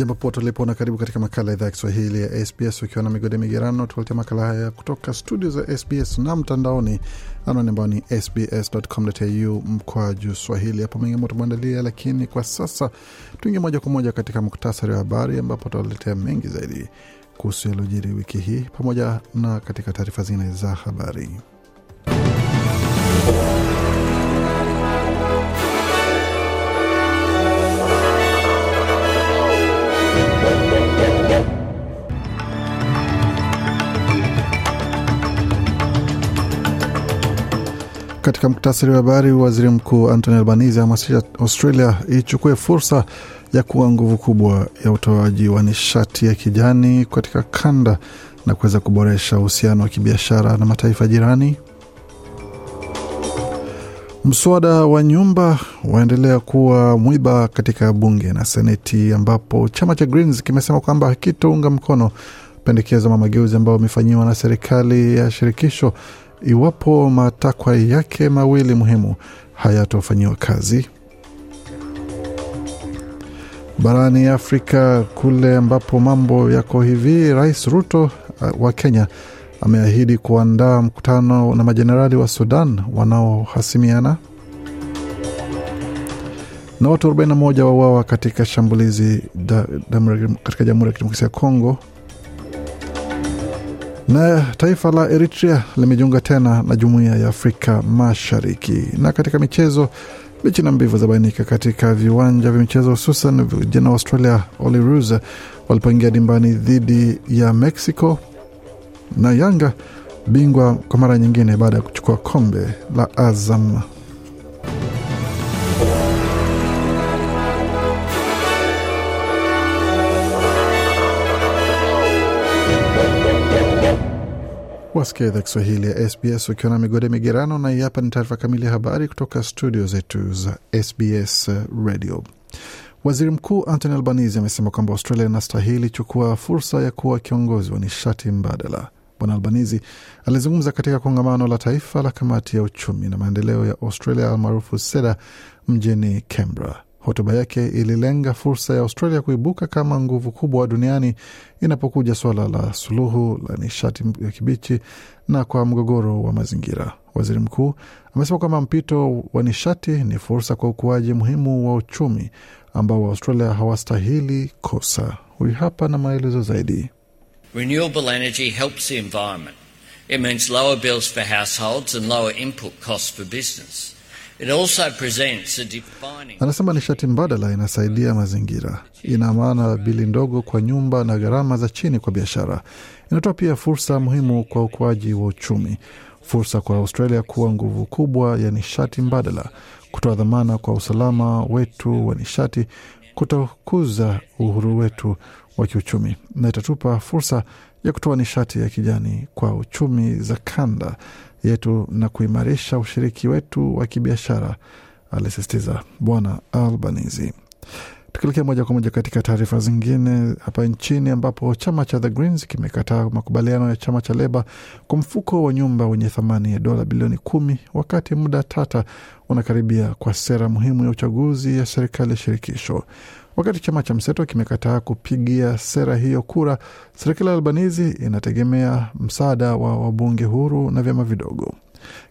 Jambo pote ulipo na karibu katika makala ya idhaa ya Kiswahili ya SBS ukiwa na migode migerano, tukuletea makala haya kutoka studio za SBS na mtandaoni, anwani ambao ni sbs.com.au mkwaju swahili. Hapo mengi tumeandalia, lakini kwa sasa tuingie moja kwa moja katika muktasari wa habari, ambapo tutawaletea mengi zaidi kuhusu yaliojiri wiki hii pamoja na katika taarifa zingine za habari. Katika muktasari wa habari, waziri mkuu Anthony Albanese ahamasisha Australia ichukue fursa ya kuwa nguvu kubwa ya utoaji wa nishati ya kijani katika kanda na kuweza kuboresha uhusiano wa kibiashara na mataifa jirani. Mswada wa nyumba waendelea kuwa mwiba katika bunge na seneti, ambapo chama cha Greens kimesema kwamba hakitounga mkono pendekezo la mageuzi ambayo amefanyiwa na serikali ya shirikisho iwapo matakwa yake mawili muhimu hayatofanyiwa kazi. Barani Afrika kule ambapo mambo yako hivi, Rais Ruto wa Kenya ameahidi kuandaa mkutano na majenerali wa Sudan wanaohasimiana. Na watu 41 wauawa katika shambulizi da, da, katika Jamhuri ya Kidemokrasia ya Kongo na taifa la Eritrea limejiunga tena na jumuiya ya Afrika Mashariki. Na katika michezo, mechi na mbivu zabainika katika viwanja vya michezo, hususan vijana wa Australia Ruse walipoingia dimbani dhidi ya Mexico, na Yanga bingwa kwa mara nyingine baada ya kuchukua kombe la Azam. Wasikia idhaa Kiswahili ya SBS ukiwa na migode migerano, na hii hapa ni taarifa kamili ya habari kutoka studio zetu za SBS Radio. Waziri Mkuu Anthony Albanese amesema kwamba Australia inastahili chukua fursa ya kuwa kiongozi wa nishati mbadala. Bwana Albanese alizungumza katika kongamano la taifa la kamati ya uchumi na maendeleo ya Australia almaarufu SEDA mjini Canberra. Hotuba yake ililenga fursa ya Australia kuibuka kama nguvu kubwa duniani inapokuja suala la suluhu la nishati ya kibichi na kwa mgogoro wa mazingira. Waziri mkuu amesema kwamba mpito wa nishati ni fursa kwa ukuaji muhimu wa uchumi ambao Waaustralia hawastahili kosa. Huyu hapa na maelezo zaidi. Renewable energy helps the environment. It means lower bills for households and lower input costs for business. Anasema nishati mbadala inasaidia mazingira, ina maana bili ndogo kwa nyumba na gharama za chini kwa biashara. Inatoa pia fursa muhimu kwa ukuaji wa uchumi, fursa kwa Australia kuwa nguvu kubwa ya nishati mbadala, kutoa dhamana kwa usalama wetu wa nishati, kutokuza uhuru wetu wa kiuchumi, na itatupa fursa ya kutoa nishati ya kijani kwa uchumi za kanda yetu na kuimarisha ushiriki wetu wa kibiashara, alisisitiza Bwana Albanese. Tukielekea moja kwa moja katika taarifa zingine hapa nchini, ambapo chama cha The Greens kimekataa makubaliano ya chama cha Leba kwa mfuko wa nyumba wenye thamani ya dola bilioni kumi, wakati muda tata unakaribia kwa sera muhimu ya uchaguzi ya serikali ya shirikisho. Wakati chama cha mseto kimekataa kupigia sera hiyo kura, serikali ya Albanizi inategemea msaada wa wabunge huru na vyama vidogo.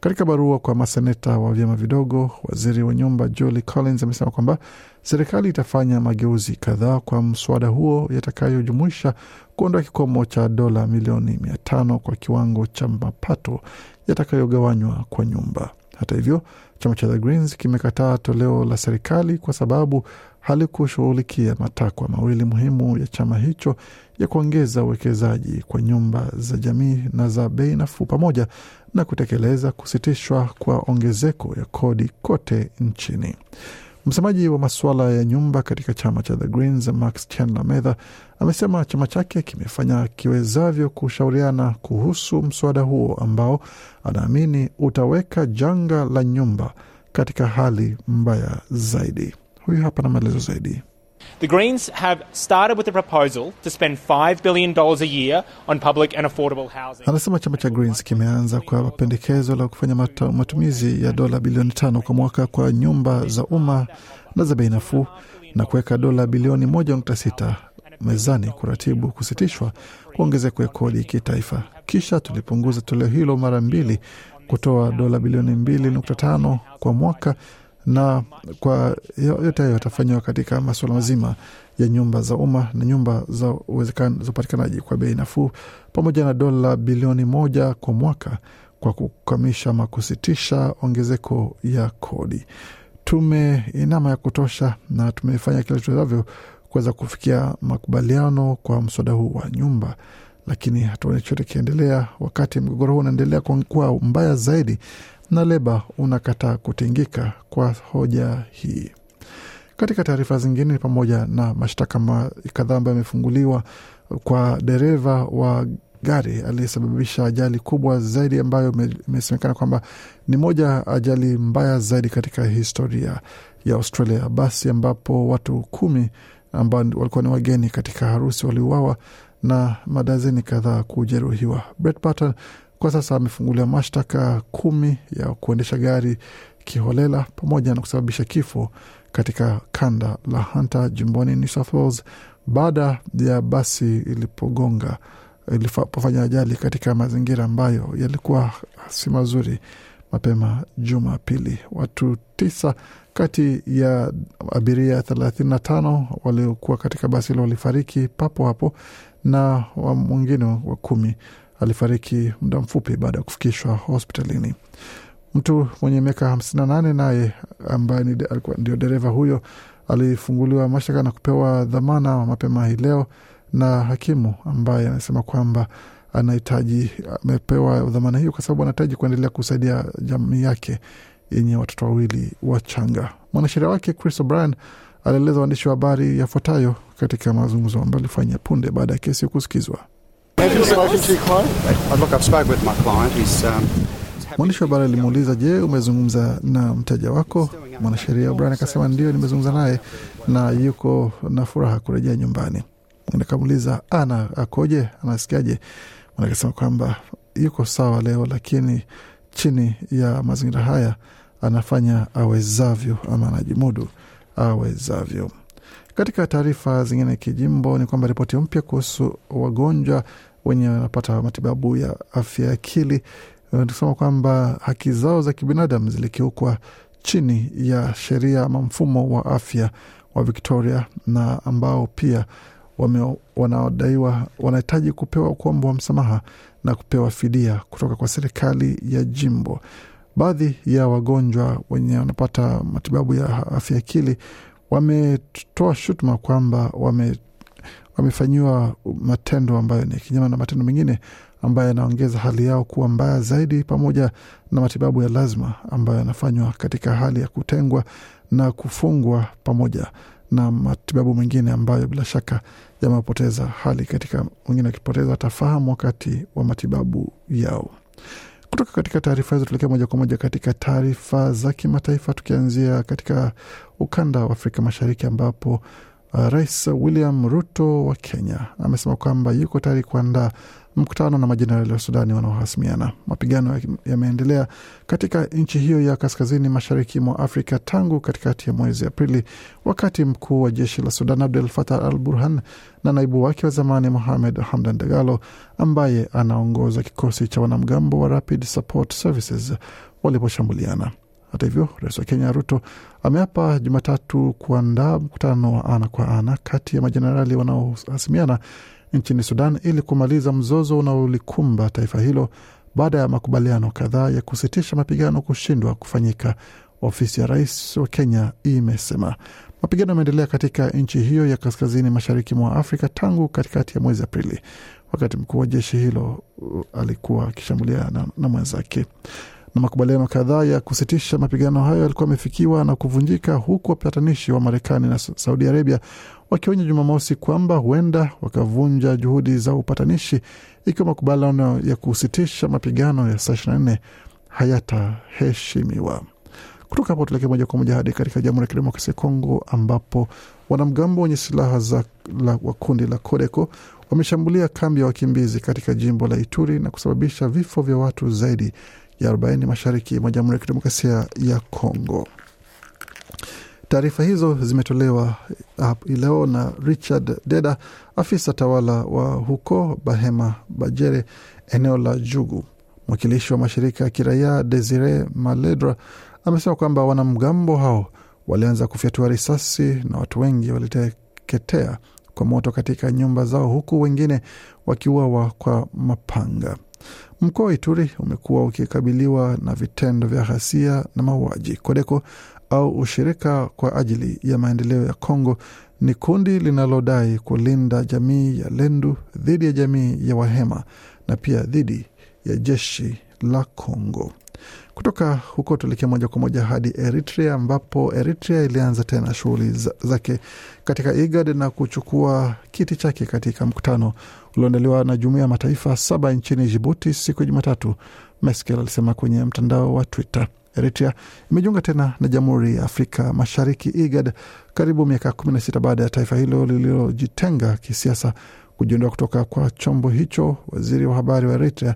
Katika barua kwa maseneta wa vyama vidogo, waziri wa nyumba Julie Collins amesema kwamba serikali itafanya mageuzi kadhaa kwa mswada huo yatakayojumuisha kuondoa kikomo cha dola milioni mia tano kwa kiwango cha mapato yatakayogawanywa kwa nyumba. Hata hivyo, chama cha The Greens kimekataa toleo la serikali kwa sababu halikushughulikia matakwa mawili muhimu ya chama hicho ya kuongeza uwekezaji kwa nyumba za jamii na za bei nafuu pamoja na kutekeleza kusitishwa kwa ongezeko ya kodi kote nchini. Msemaji wa masuala ya nyumba katika chama cha The Greens, Max Chandler amesema chama chake kimefanya kiwezavyo kushauriana kuhusu mswada huo ambao anaamini utaweka janga la nyumba katika hali mbaya zaidi. Huyu hapa na maelezo zaidi. The Greens have started with a proposal to spend $5 billion a year on public and affordable housing. Anasema chama cha Greens kimeanza kwa pendekezo la kufanya mata, matumizi ya dola bilioni tano kwa mwaka kwa nyumba za umma na za bei nafuu na kuweka dola bilioni moja nukta sita mezani kuratibu kusitishwa kwa ongezeko ya kodi kitaifa. Kisha tulipunguza toleo hilo mara mbili kutoa dola bilioni mbili nukta tano kwa mwaka na kwa yote hayo yatafanyiwa katika masuala mazima ya nyumba za umma na nyumba za upatikanaji kwa bei nafuu pamoja na dola bilioni moja kwa mwaka kwa kukamisha ama kusitisha ongezeko ya kodi. Tumeinama ya kutosha na tumefanya kile tuwezavyo kuweza kufikia makubaliano kwa mswada huu wa nyumba, lakini hatuoni chochote kiendelea, wakati mgogoro huu unaendelea kuwa mbaya zaidi na Leba unakataa kutingika kwa hoja hii. Katika taarifa zingine ni pamoja na mashtaka kadhaa ambayo yamefunguliwa kwa dereva wa gari aliyesababisha ajali kubwa zaidi ambayo imesemekana kwamba ni moja ajali mbaya zaidi katika historia ya Australia, basi ambapo watu kumi ambao walikuwa ni wageni katika harusi waliuawa na madazeni kadhaa kujeruhiwa. Brett Barton kwa sasa amefungulia mashtaka kumi ya kuendesha gari kiholela pamoja na kusababisha kifo katika kanda la Hunter jimboni New South Wales baada ya basi ilipogonga ilipofanya ajali katika mazingira ambayo yalikuwa si mazuri mapema Jumapili. Watu tisa kati ya abiria 35 waliokuwa katika basi hilo walifariki papo hapo na mwingine wa kumi alifariki muda mfupi baada ya kufikishwa hospitalini. Mtu mwenye miaka hamsini na nane naye ambaye ndio dereva huyo alifunguliwa mashtaka na kupewa dhamana mapema hii leo na hakimu ambaye anasema kwamba anahitaji amepewa dhamana hiyo kwa sababu anahitaji kuendelea kusaidia jamii yake yenye watoto wawili wachanga. Mwanasheria wake Chris O'Brien alieleza waandishi wa habari yafuatayo katika mazungumzo ambayo alifanya punde baada ya kesi kusikizwa. Mwandishi wa habari alimuuliza, je, umezungumza na mteja wako? Mwanasheria Brian akasema ndio, nimezungumza naye na yuko na furaha kurejea nyumbani. Nikamuuliza ana akoje, anasikiaje? Akasema kwamba yuko sawa leo, lakini chini ya mazingira haya anafanya awezavyo ama anajimudu awezavyo. Katika taarifa zingine kijimbo ni kwamba ripoti mpya kuhusu wagonjwa wenye wanapata matibabu ya afya ya akili wanasema kwamba haki zao za kibinadamu zilikiukwa chini ya sheria ama mfumo wa afya wa Victoria na ambao pia wanaodaiwa wanahitaji kupewa kuombwa msamaha na kupewa fidia kutoka kwa serikali ya jimbo. Baadhi ya wagonjwa wenye wanapata matibabu ya afya akili wametoa shutuma kwamba wame wamefanyiwa matendo ambayo ni kinyama na matendo mengine ambayo yanaongeza hali yao kuwa mbaya zaidi, pamoja na matibabu ya lazima ambayo yanafanywa katika hali ya kutengwa na kufungwa, pamoja na matibabu mengine ambayo bila shaka yamepoteza hali katika wengine wakipoteza hata wakati wa matibabu yao. Kutoka katika taarifa hizo tuelekea moja kwa moja katika taarifa za kimataifa, tukianzia katika ukanda wa Afrika Mashariki ambapo Rais William Ruto wa Kenya amesema kwamba yuko tayari kuandaa mkutano na majenerali wa Sudani wanaohasimiana. Mapigano yameendelea katika nchi hiyo ya kaskazini mashariki mwa Afrika tangu katikati ya mwezi Aprili, wakati mkuu wa jeshi la Sudan Abdel Fattah al Burhan na naibu wake wa zamani Mohamed Hamdan Dagalo ambaye anaongoza kikosi cha wanamgambo wa Rapid Support Services waliposhambuliana. Hata hivyo, rais wa Kenya Ruto ameapa Jumatatu kuandaa mkutano wa ana kwa ana kati ya majenerali wanaohasimiana nchini Sudan ili kumaliza mzozo unaolikumba taifa hilo baada ya makubaliano kadhaa ya kusitisha mapigano kushindwa kufanyika, ofisi ya rais wa Kenya imesema. Mapigano yameendelea katika nchi hiyo ya kaskazini mashariki mwa Afrika tangu katikati ya mwezi Aprili, wakati mkuu wa jeshi hilo uh, alikuwa akishambulia na, na mwenzake na makubaliano kadhaa ya kusitisha mapigano hayo yalikuwa yamefikiwa na kuvunjika, huku wapatanishi wa Marekani na Saudi Arabia wakionya Jumamosi kwamba huenda wakavunja juhudi za upatanishi ikiwa makubaliano ya kusitisha mapigano ya saa 24 hayataheshimiwa. Kutoka hapo tuelekee moja kwa moja hadi katika Jamhuri ya Kidemokrasia ya Kongo ambapo wanamgambo wenye silaha za la, wa kundi la Kodeko wameshambulia kambi ya wakimbizi katika jimbo la Ituri na kusababisha vifo vya watu zaidi ya 40 mashariki mwa Jamhuri ya Kidemokrasia ya Kongo. Taarifa hizo zimetolewa leo na Richard Deda, afisa tawala wa huko Bahema Bajere, eneo la Jugu. Mwakilishi wa mashirika ya kiraia Desire Maledra amesema kwamba wanamgambo hao walianza kufyatua risasi na watu wengi waliteketea kwa moto katika nyumba zao, huku wengine wakiuawa kwa mapanga. Mkoa wa Ituri umekuwa ukikabiliwa na vitendo vya ghasia na mauaji. Kodeko au ushirika kwa ajili ya maendeleo ya Kongo ni kundi linalodai kulinda jamii ya Lendu dhidi ya jamii ya Wahema na pia dhidi ya jeshi la Kongo. Kutoka huko tuelekea moja kwa moja hadi Eritrea ambapo Eritrea ilianza tena shughuli zake katika IGAD na kuchukua kiti chake katika mkutano ulioandaliwa na jumuiya ya mataifa saba nchini Jibuti siku ya Jumatatu, Meskel alisema kwenye mtandao wa Twitter. Eritrea imejiunga tena na Jamhuri ya Afrika Mashariki IGAD karibu miaka 16 baada ya taifa hilo lililojitenga kisiasa kujiondoa kutoka kwa chombo hicho. Waziri wa habari wa Eritrea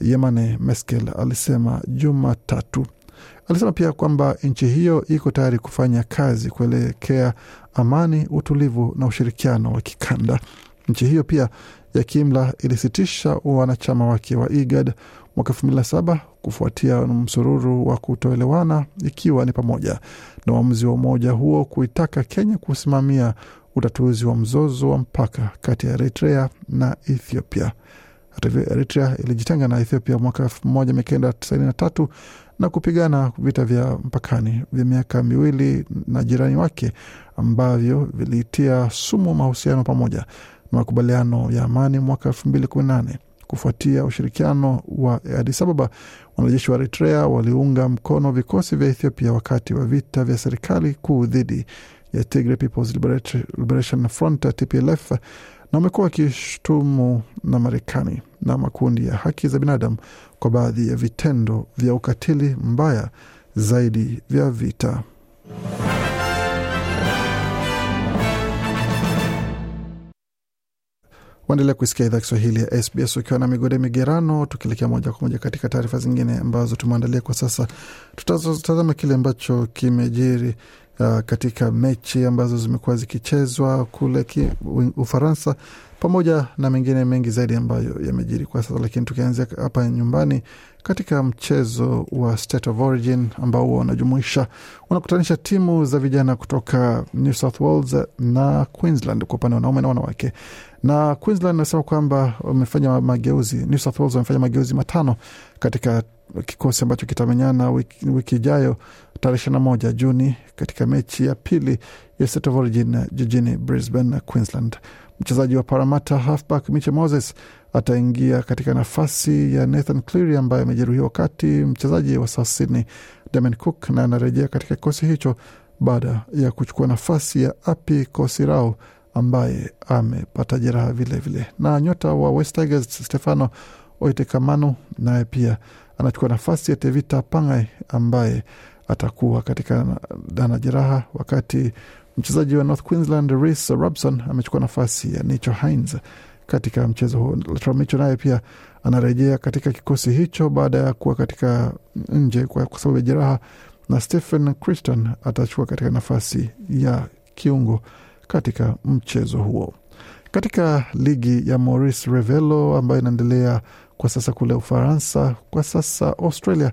Yemane Meskel alisema Jumatatu. Alisema pia kwamba nchi hiyo iko tayari kufanya kazi kuelekea amani, utulivu na ushirikiano wa kikanda. Nchi hiyo pia ya kiimla ilisitisha wanachama wake wa IGAD mwaka elfu mbili na saba kufuatia msururu wa kutoelewana, ikiwa ni pamoja na uamuzi wa umoja huo kuitaka Kenya kusimamia utatuzi wa mzozo wa mpaka kati ya Eritrea na Ethiopia. Hata Eritrea ilijitenga na Ethiopia mwaka elfu moja mia kenda tisaini na tatu na kupigana vita vya mpakani vya miaka miwili na jirani wake ambavyo vilitia sumu mahusiano pamoja na makubaliano ya amani mwaka elfu mbili kumi na nane. Kufuatia ushirikiano wa Addis Ababa, wanajeshi wa Eritrea waliunga mkono vikosi vya Ethiopia wakati wa vita vya serikali kuu dhidi ya Tigray People's Liberation Front TPLF, na wamekuwa wakishutumu na Marekani na makundi ya haki za binadamu kwa baadhi ya vitendo vya ukatili mbaya zaidi vya vita. Waendelea kuisikia idhaa Kiswahili ya SBS ukiwa na migode migerano, tukielekea moja kwa moja katika taarifa zingine ambazo tumeandalia kwa sasa. Tutazama kile ambacho kimejiri uh, katika mechi ambazo zimekuwa zikichezwa kule ki, Ufaransa pamoja na mengine mengi zaidi ambayo yamejiri kwa sasa, lakini tukianzia hapa nyumbani katika mchezo wa State of Origin ambao huwa unajumuisha unakutanisha timu za vijana kutoka New South Wales na Queensland kwa upande wa wanaume na wanawake. Na Queensland anasema kwamba wamefanya mageuzi, New South Wales wamefanya mageuzi matano katika kikosi ambacho kitamenyana wiki, wiki ijayo tarehe ishirini na moja Juni katika mechi ya pili ya State of Origin jijini Brisbane, Queensland. Mchezaji wa Parramatta halfback Mitchell Moses ataingia katika nafasi ya Nathan Cleary ambaye amejeruhiwa, wakati mchezaji wa South Sydney Damien Cook na anarejea katika kikosi hicho baada ya kuchukua nafasi ya Api Kosirao ambaye amepata jeraha vilevile. Na nyota wa West Tigers Stefano Oitekamanu naye pia anachukua nafasi ya Tevita Pangai ambaye atakuwa katika ana jeraha, wakati mchezaji wa North Queensland Reece Robson amechukua nafasi ya Nicho Hines katika mchezo huo. Latrell Mitchell naye pia anarejea katika kikosi hicho baada ya kuwa katika nje kwa sababu ya jeraha, na Stephen Criston atachukua katika nafasi ya kiungo katika mchezo huo. Katika ligi ya Maurice Revelo ambayo inaendelea kwa sasa kule Ufaransa, kwa sasa Australia,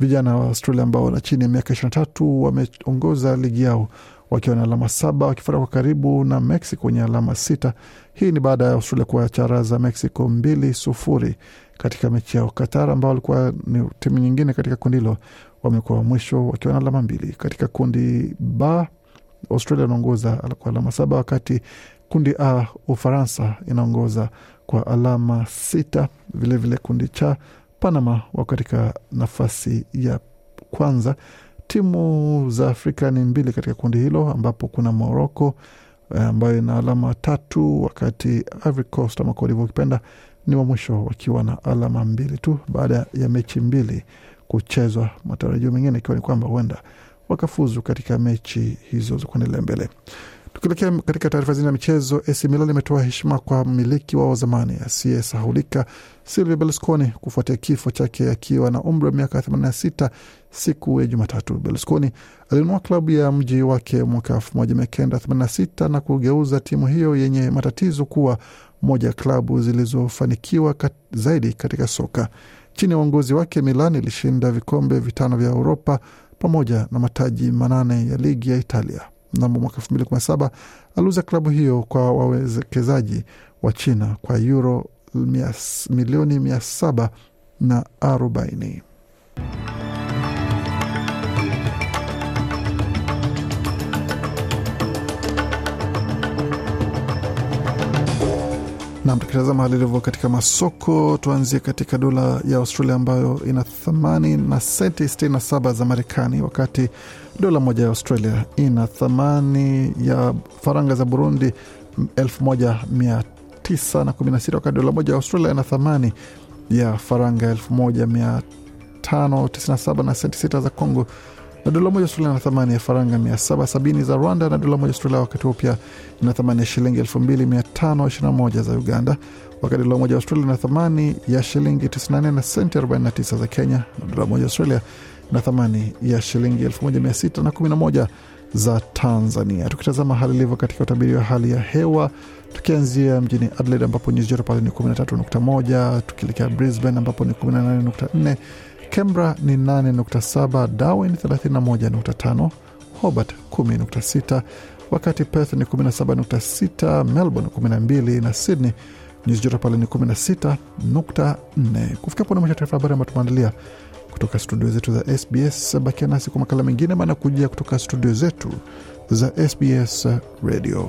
vijana wa Australia ambao wana chini ya miaka ishirini na tatu wameongoza ligi yao wakiwa na alama saba wakifuata kwa karibu na Mexico wenye alama sita. Hii ni baada ya Australia kuwacharaza Mexico mbili sufuri katika mechi yao. Qatar ambao walikuwa ni timu nyingine katika kundi hilo wamekuwa mwisho wakiwa na alama mbili. Katika kundi ba Australia wanaongoza kwa alama saba, wakati kundi A Ufaransa inaongoza kwa alama sita. Vilevile vile kundi cha Panama wako katika nafasi ya kwanza. Timu za Afrika ni mbili katika kundi hilo, ambapo kuna Morocco ambayo ina alama tatu, wakati Ivory Coast ama Cote d'Ivoire ni wa mwisho wakiwa na alama mbili tu baada ya mechi mbili kuchezwa. Matarajio mengine ikiwa ni kwamba huenda wakafuzu katika mechi hizo za kuendelea mbele. Tukielekea katika taarifa zingine ya michezo, AC Milan imetoa heshima kwa mmiliki wao zamani asiyesahulika Silvio Berlusconi kufuatia kifo chake akiwa na umri wa miaka 86 siku ya Jumatatu. Berlusconi alinunua klabu ya mji wake mwaka 1986 na kugeuza timu hiyo yenye matatizo kuwa moja ya klabu zilizofanikiwa kat, zaidi katika soka. Chini ya uongozi wake, Milan ilishinda vikombe vitano vya Uropa pamoja na mataji manane ya ligi ya Italia. Mnamo mwaka elfu mbili kumi na saba aliuza klabu hiyo kwa wawekezaji wa China kwa euro milioni mia saba na arobaini. Nam, tukitazama hali ilivyo katika masoko, tuanzie katika dola ya Australia ambayo ina thamani na senti 67 za Marekani, wakati dola moja ya Australia ina thamani ya faranga za Burundi 1916 wakati dola moja ya Australia ina thamani ya faranga 1597 na senti 6 za Congo na dola moja Australia na thamani ya faranga 770 za Rwanda, na dola moja Australia wakati huo pia ina thamani ya shilingi 2521 za Uganda, wakati dola moja Australia na thamani ya shilingi 94 na senti 49 za Kenya, na dola moja Australia na thamani ya shilingi 1611 za Tanzania. Tukitazama hali ilivyo katika utabiri wa hali ya hewa, tukianzia mjini Adelaide ambapo nyuzi joto pale ni 13.1, tukielekea Brisbane ambapo ni 18.4 Canberra ni 8.7, Darwin 31.5, Hobart 10.6, wakati Perth ni 17.6, Melbourne 12 na Sydney nyuzi joto pale ni 16.4. Kufikia pona mwisho taarifa habari ambayo tumeandalia kutoka studio zetu za SBS. Bakia nasi kwa makala mengine maana kujia kutoka studio zetu za SBS Radio.